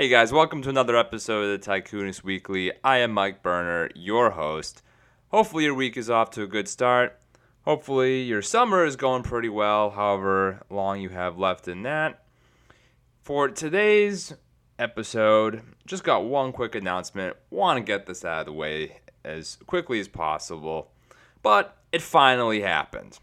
Hey guys, welcome to another episode of the Tycoonist Weekly. I am Mike Berner, your host. Hopefully, your week is off to a good start. Hopefully, your summer is going pretty well, however long you have left in that. For today's episode, just got one quick announcement. Want to get this out of the way as quickly as possible, but it finally happened.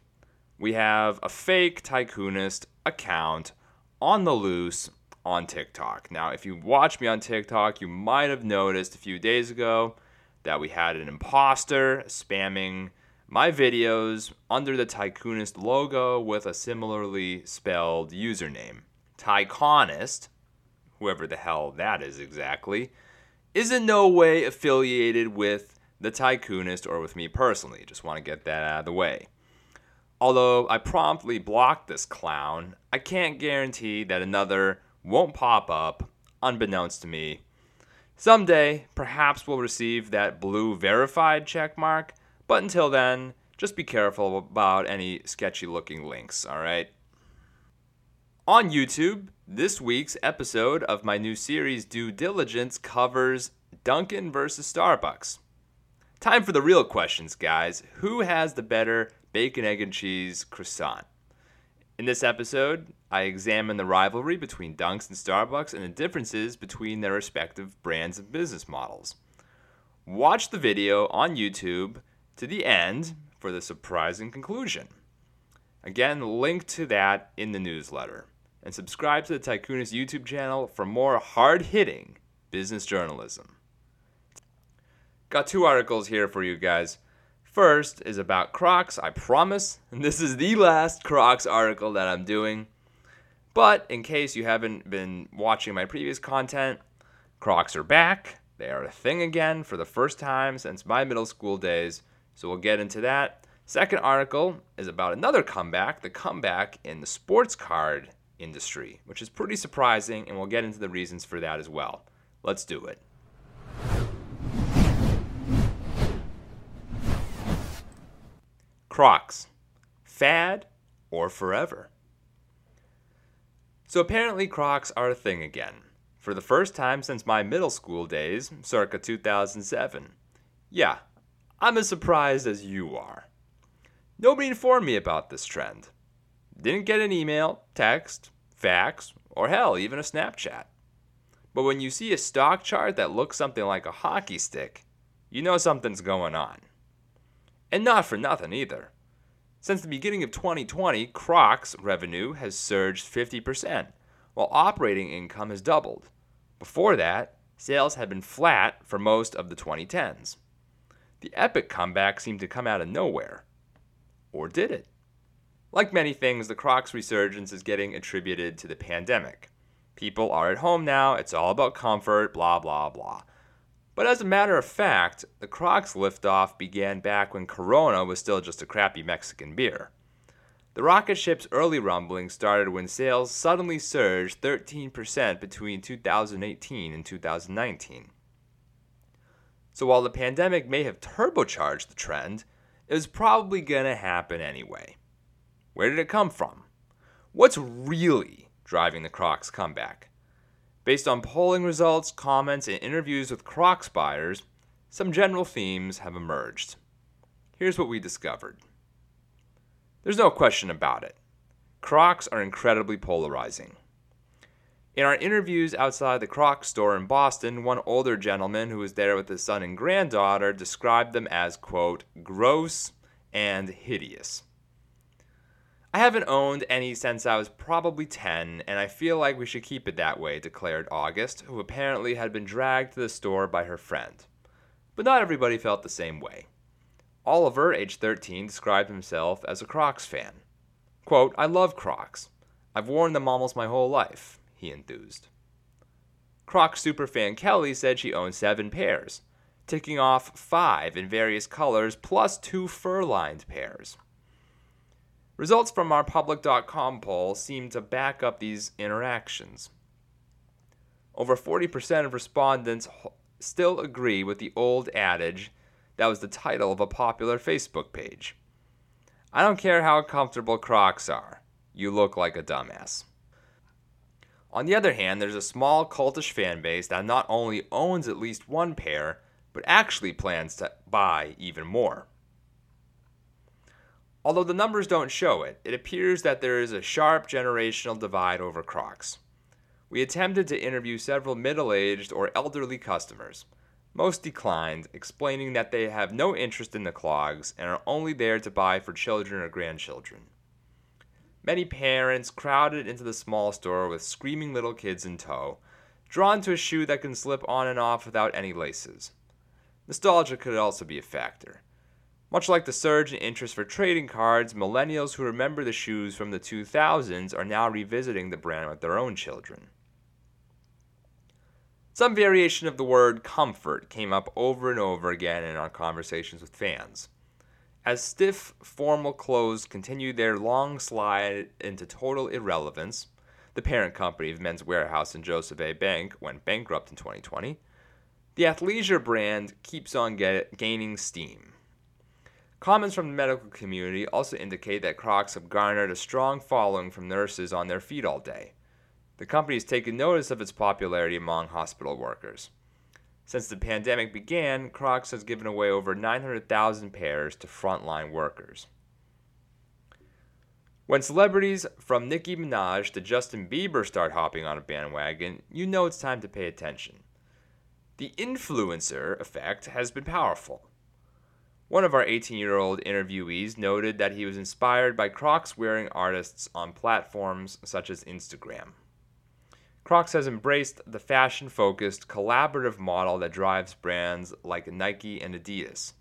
We have a fake Tycoonist account on the loose on TikTok. Now, if you watch me on TikTok, you might have noticed a few days ago that we had an imposter spamming my videos under the Tycoonist logo with a similarly spelled username. Tyconist, whoever the hell that is exactly, is in no way affiliated with the Tycoonist or with me personally. Just want to get that out of the way. Although I promptly blocked this clown, I can't guarantee that another won't pop up, unbeknownst to me. Someday, perhaps we'll receive that blue verified check mark, but until then, just be careful about any sketchy looking links, alright? On YouTube, this week's episode of my new series Due Diligence covers Dunkin' versus Starbucks. Time for the real questions, guys. Who has the better bacon, egg, and cheese croissant? In this episode, I examine the rivalry between Dunks and Starbucks and the differences between their respective brands and business models. Watch the video on YouTube to the end for the surprising conclusion. Again, link to that in the newsletter. And subscribe to the Tycoonist YouTube channel for more hard hitting business journalism. Got two articles here for you guys. First is about Crocs, I promise. And this is the last Crocs article that I'm doing. But in case you haven't been watching my previous content, Crocs are back. They are a thing again for the first time since my middle school days. So we'll get into that. Second article is about another comeback, the comeback in the sports card industry, which is pretty surprising, and we'll get into the reasons for that as well. Let's do it. Crocs, fad or forever? So apparently, Crocs are a thing again. For the first time since my middle school days, circa 2007. Yeah, I'm as surprised as you are. Nobody informed me about this trend. Didn't get an email, text, fax, or hell, even a Snapchat. But when you see a stock chart that looks something like a hockey stick, you know something's going on. And not for nothing either. Since the beginning of 2020, Crocs revenue has surged 50%, while operating income has doubled. Before that, sales had been flat for most of the 2010s. The epic comeback seemed to come out of nowhere. Or did it? Like many things, the Crocs resurgence is getting attributed to the pandemic. People are at home now, it's all about comfort, blah, blah, blah. But as a matter of fact, the Crocs liftoff began back when Corona was still just a crappy Mexican beer. The rocket ship's early rumbling started when sales suddenly surged 13% between 2018 and 2019. So while the pandemic may have turbocharged the trend, it was probably going to happen anyway. Where did it come from? What's really driving the Crocs comeback? Based on polling results, comments, and interviews with Crocs buyers, some general themes have emerged. Here's what we discovered. There's no question about it. Crocs are incredibly polarizing. In our interviews outside the Crocs store in Boston, one older gentleman who was there with his son and granddaughter described them as, quote, gross and hideous. I haven't owned any since I was probably 10, and I feel like we should keep it that way, declared August, who apparently had been dragged to the store by her friend. But not everybody felt the same way. Oliver, age 13, described himself as a Crocs fan. Quote, I love Crocs. I've worn them almost my whole life, he enthused. Crocs superfan Kelly said she owned seven pairs, ticking off five in various colors plus two fur lined pairs. Results from our public.com poll seem to back up these interactions. Over 40% of respondents still agree with the old adage that was the title of a popular Facebook page. I don't care how comfortable Crocs are, you look like a dumbass. On the other hand, there's a small cultish fan base that not only owns at least one pair, but actually plans to buy even more. Although the numbers don't show it, it appears that there is a sharp generational divide over Crocs. We attempted to interview several middle aged or elderly customers. Most declined, explaining that they have no interest in the clogs and are only there to buy for children or grandchildren. Many parents crowded into the small store with screaming little kids in tow, drawn to a shoe that can slip on and off without any laces. Nostalgia could also be a factor. Much like the surge in interest for trading cards, millennials who remember the shoes from the 2000s are now revisiting the brand with their own children. Some variation of the word comfort came up over and over again in our conversations with fans. As stiff, formal clothes continued their long slide into total irrelevance, the parent company of Men's Wearhouse and Joseph A. Bank went bankrupt in 2020. The athleisure brand keeps on get, gaining steam. Comments from the medical community also indicate that Crocs have garnered a strong following from nurses on their feet all day. The company has taken notice of its popularity among hospital workers. Since the pandemic began, Crocs has given away over 900,000 pairs to frontline workers. When celebrities from Nicki Minaj to Justin Bieber start hopping on a bandwagon, you know it's time to pay attention. The influencer effect has been powerful. One of our 18 year old interviewees noted that he was inspired by Crocs wearing artists on platforms such as Instagram. Crocs has embraced the fashion focused, collaborative model that drives brands like Nike and Adidas.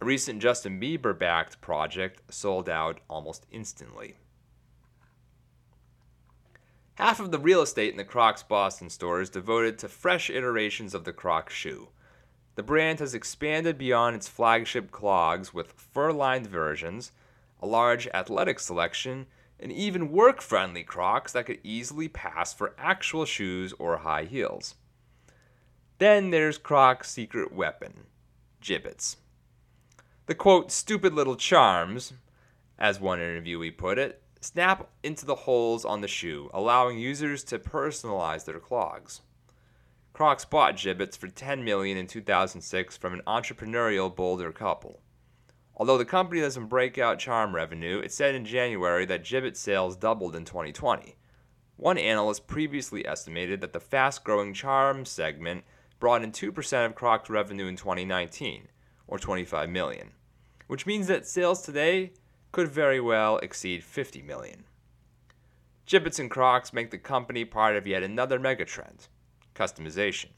A recent Justin Bieber backed project sold out almost instantly. Half of the real estate in the Crocs Boston store is devoted to fresh iterations of the Crocs shoe. The brand has expanded beyond its flagship clogs with fur lined versions, a large athletic selection, and even work friendly Crocs that could easily pass for actual shoes or high heels. Then there's Croc's secret weapon Jibbitz. The quote, stupid little charms, as one interviewee put it, snap into the holes on the shoe, allowing users to personalize their clogs. Crocs bought Jibbitz for 10 million in 2006 from an entrepreneurial Boulder couple. Although the company doesn't break out charm revenue, it said in January that Jibbitz sales doubled in 2020. One analyst previously estimated that the fast growing charm segment brought in 2% of Crocs revenue in 2019, or 25 million, which means that sales today could very well exceed 50 million. Jibbitz and Crocs make the company part of yet another megatrend customization.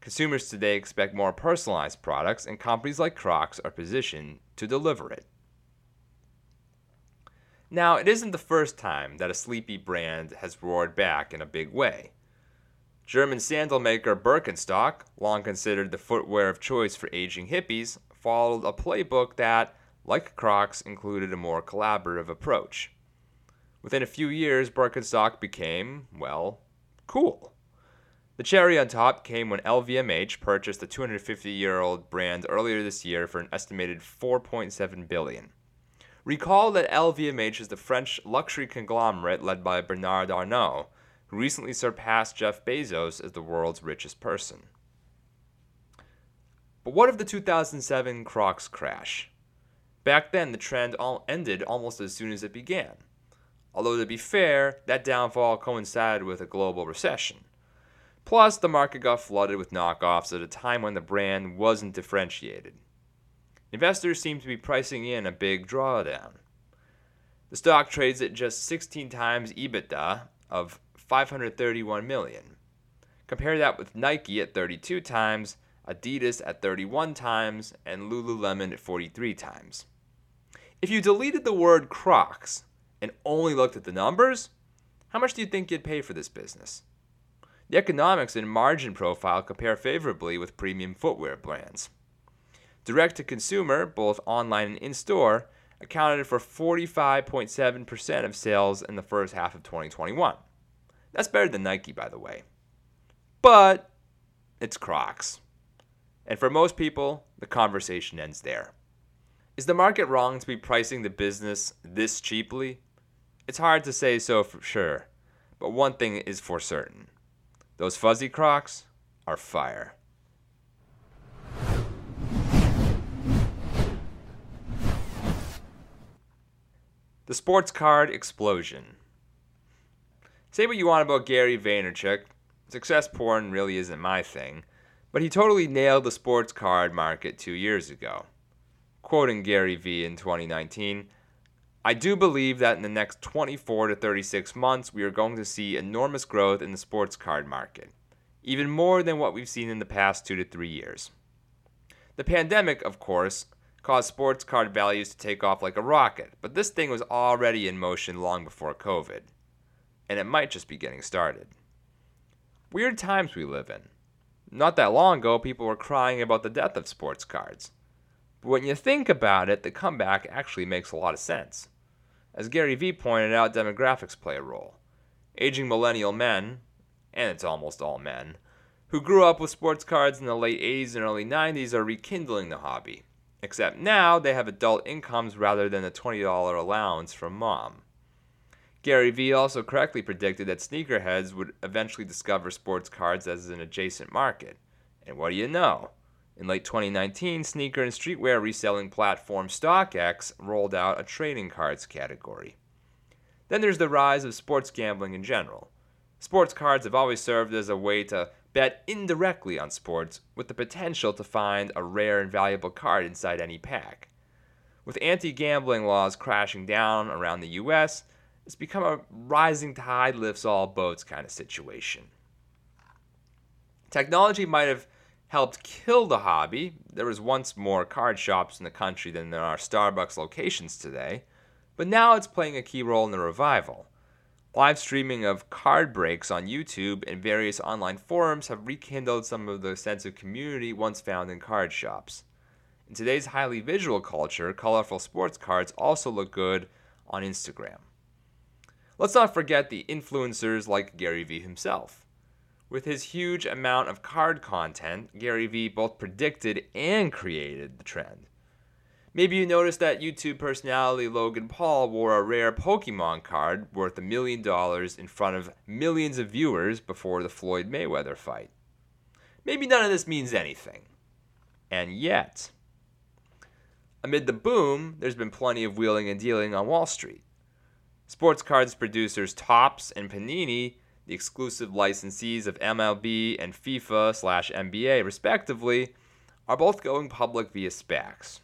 Consumers today expect more personalized products, and companies like Crocs are positioned to deliver it. Now, it isn't the first time that a sleepy brand has roared back in a big way. German sandal maker Birkenstock, long considered the footwear of choice for aging hippies, followed a playbook that, like Crocs, included a more collaborative approach. Within a few years, Birkenstock became, well, cool. The cherry on top came when LVMH purchased the 250-year-old brand earlier this year for an estimated 4.7 billion. Recall that LVMH is the French luxury conglomerate led by Bernard Arnault, who recently surpassed Jeff Bezos as the world's richest person. But what of the 2007 Crocs crash? Back then, the trend all ended almost as soon as it began. Although, to be fair, that downfall coincided with a global recession. Plus, the market got flooded with knockoffs at a time when the brand wasn't differentiated. Investors seem to be pricing in a big drawdown. The stock trades at just 16 times EBITDA of 531 million. Compare that with Nike at 32 times, Adidas at 31 times, and Lululemon at 43 times. If you deleted the word Crocs and only looked at the numbers, how much do you think you'd pay for this business? The economics and margin profile compare favorably with premium footwear brands. Direct to consumer, both online and in store, accounted for 45.7% of sales in the first half of 2021. That's better than Nike, by the way. But it's Crocs. And for most people, the conversation ends there. Is the market wrong to be pricing the business this cheaply? It's hard to say so for sure. but one thing is for certain those fuzzy crocs are fire. The sports card explosion. Say what you want about Gary Vaynerchuk, success porn really isn't my thing, but he totally nailed the sports card market two years ago. Quoting Gary Vee in 2019, I do believe that in the next 24 to 36 months, we are going to see enormous growth in the sports card market, even more than what we've seen in the past two to three years. The pandemic, of course, caused sports card values to take off like a rocket, but this thing was already in motion long before COVID. And it might just be getting started. Weird times we live in. Not that long ago, people were crying about the death of sports cards. But when you think about it, the comeback actually makes a lot of sense. As Gary Vee pointed out, demographics play a role. Aging millennial men, and it's almost all men, who grew up with sports cards in the late 80s and early 90s are rekindling the hobby. Except now they have adult incomes rather than a $20 allowance from mom. Gary Vee also correctly predicted that sneakerheads would eventually discover sports cards as an adjacent market. And what do you know? In late 2019, sneaker and streetwear reselling platform StockX rolled out a trading cards category. Then there's the rise of sports gambling in general. Sports cards have always served as a way to Bet indirectly on sports with the potential to find a rare and valuable card inside any pack. With anti gambling laws crashing down around the US, it's become a rising tide lifts all boats kind of situation. Technology might have helped kill the hobby. There was once more card shops in the country than there are Starbucks locations today, but now it's playing a key role in the revival. Live streaming of card breaks on YouTube and various online forums have rekindled some of the sense of community once found in card shops. In today's highly visual culture, colorful sports cards also look good on Instagram. Let's not forget the influencers like Gary Vee himself. With his huge amount of card content, Gary Vee both predicted and created the trend. Maybe you noticed that YouTube personality Logan Paul wore a rare Pokemon card worth a million dollars in front of millions of viewers before the Floyd Mayweather fight. Maybe none of this means anything. And yet, amid the boom, there's been plenty of wheeling and dealing on Wall Street. Sports cards producers Topps and Panini, the exclusive licensees of MLB and FIFA slash NBA respectively, are both going public via SPACs.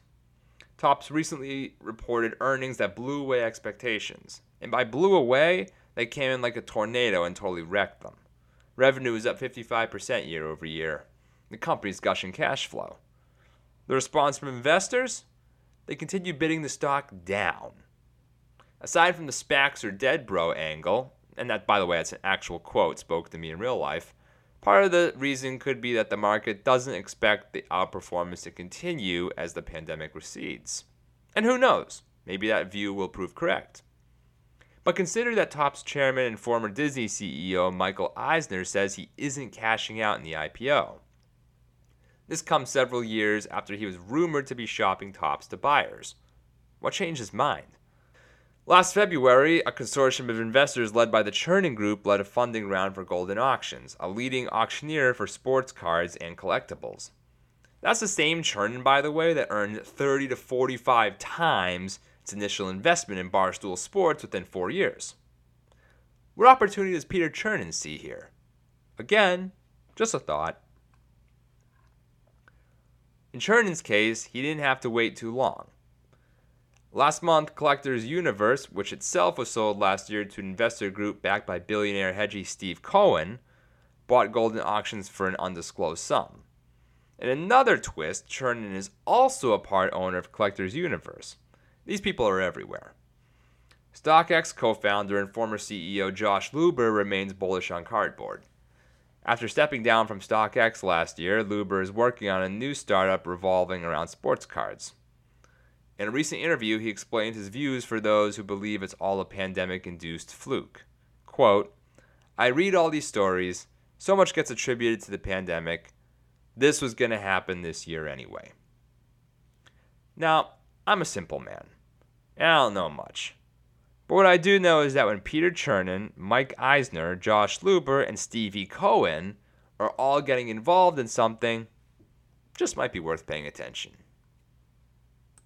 Topps recently reported earnings that blew away expectations. And by blew away, they came in like a tornado and totally wrecked them. Revenue is up 55% year over year. The company's gushing cash flow. The response from investors? They continue bidding the stock down. Aside from the SPACs or dead bro angle, and that, by the way, that's an actual quote spoke to me in real life, Part of the reason could be that the market doesn't expect the outperformance to continue as the pandemic recedes. And who knows? Maybe that view will prove correct. But consider that Topps chairman and former Disney CEO Michael Eisner says he isn't cashing out in the IPO. This comes several years after he was rumored to be shopping Topps to buyers. What changed his mind? Last February, a consortium of investors led by the Chernin Group led a funding round for Goldin Auctions, a leading auctioneer for sports cards and collectibles. That's the same Chernin, by the way, that earned 30 to 45 times its initial investment in Barstool Sports within four years. What opportunity does Peter Chernin see here? Again, just a thought. In Chernin's case, he didn't have to wait too long. Last month, Collectors Universe, which itself was sold last year to an investor group backed by billionaire hedgie Steve Cohen, bought Goldin Auctions for an undisclosed sum. In another twist, Chernin is also a part owner of Collectors Universe. These people are everywhere. StockX co founder and former CEO Josh Luber remains bullish on cardboard. After stepping down from StockX last year, Luber is working on a new startup revolving around sports cards. In a recent interview, he explained his views for those who believe it's all a pandemic induced fluke. Quote, I read all these stories, so much gets attributed to the pandemic. This was going to happen this year anyway. Now, I'm a simple man, and I don't know much. But what I do know is that when Peter Chernin, Mike Eisner, Josh Luber, and Stevie Cohen are all getting involved in something, just might be worth paying attention.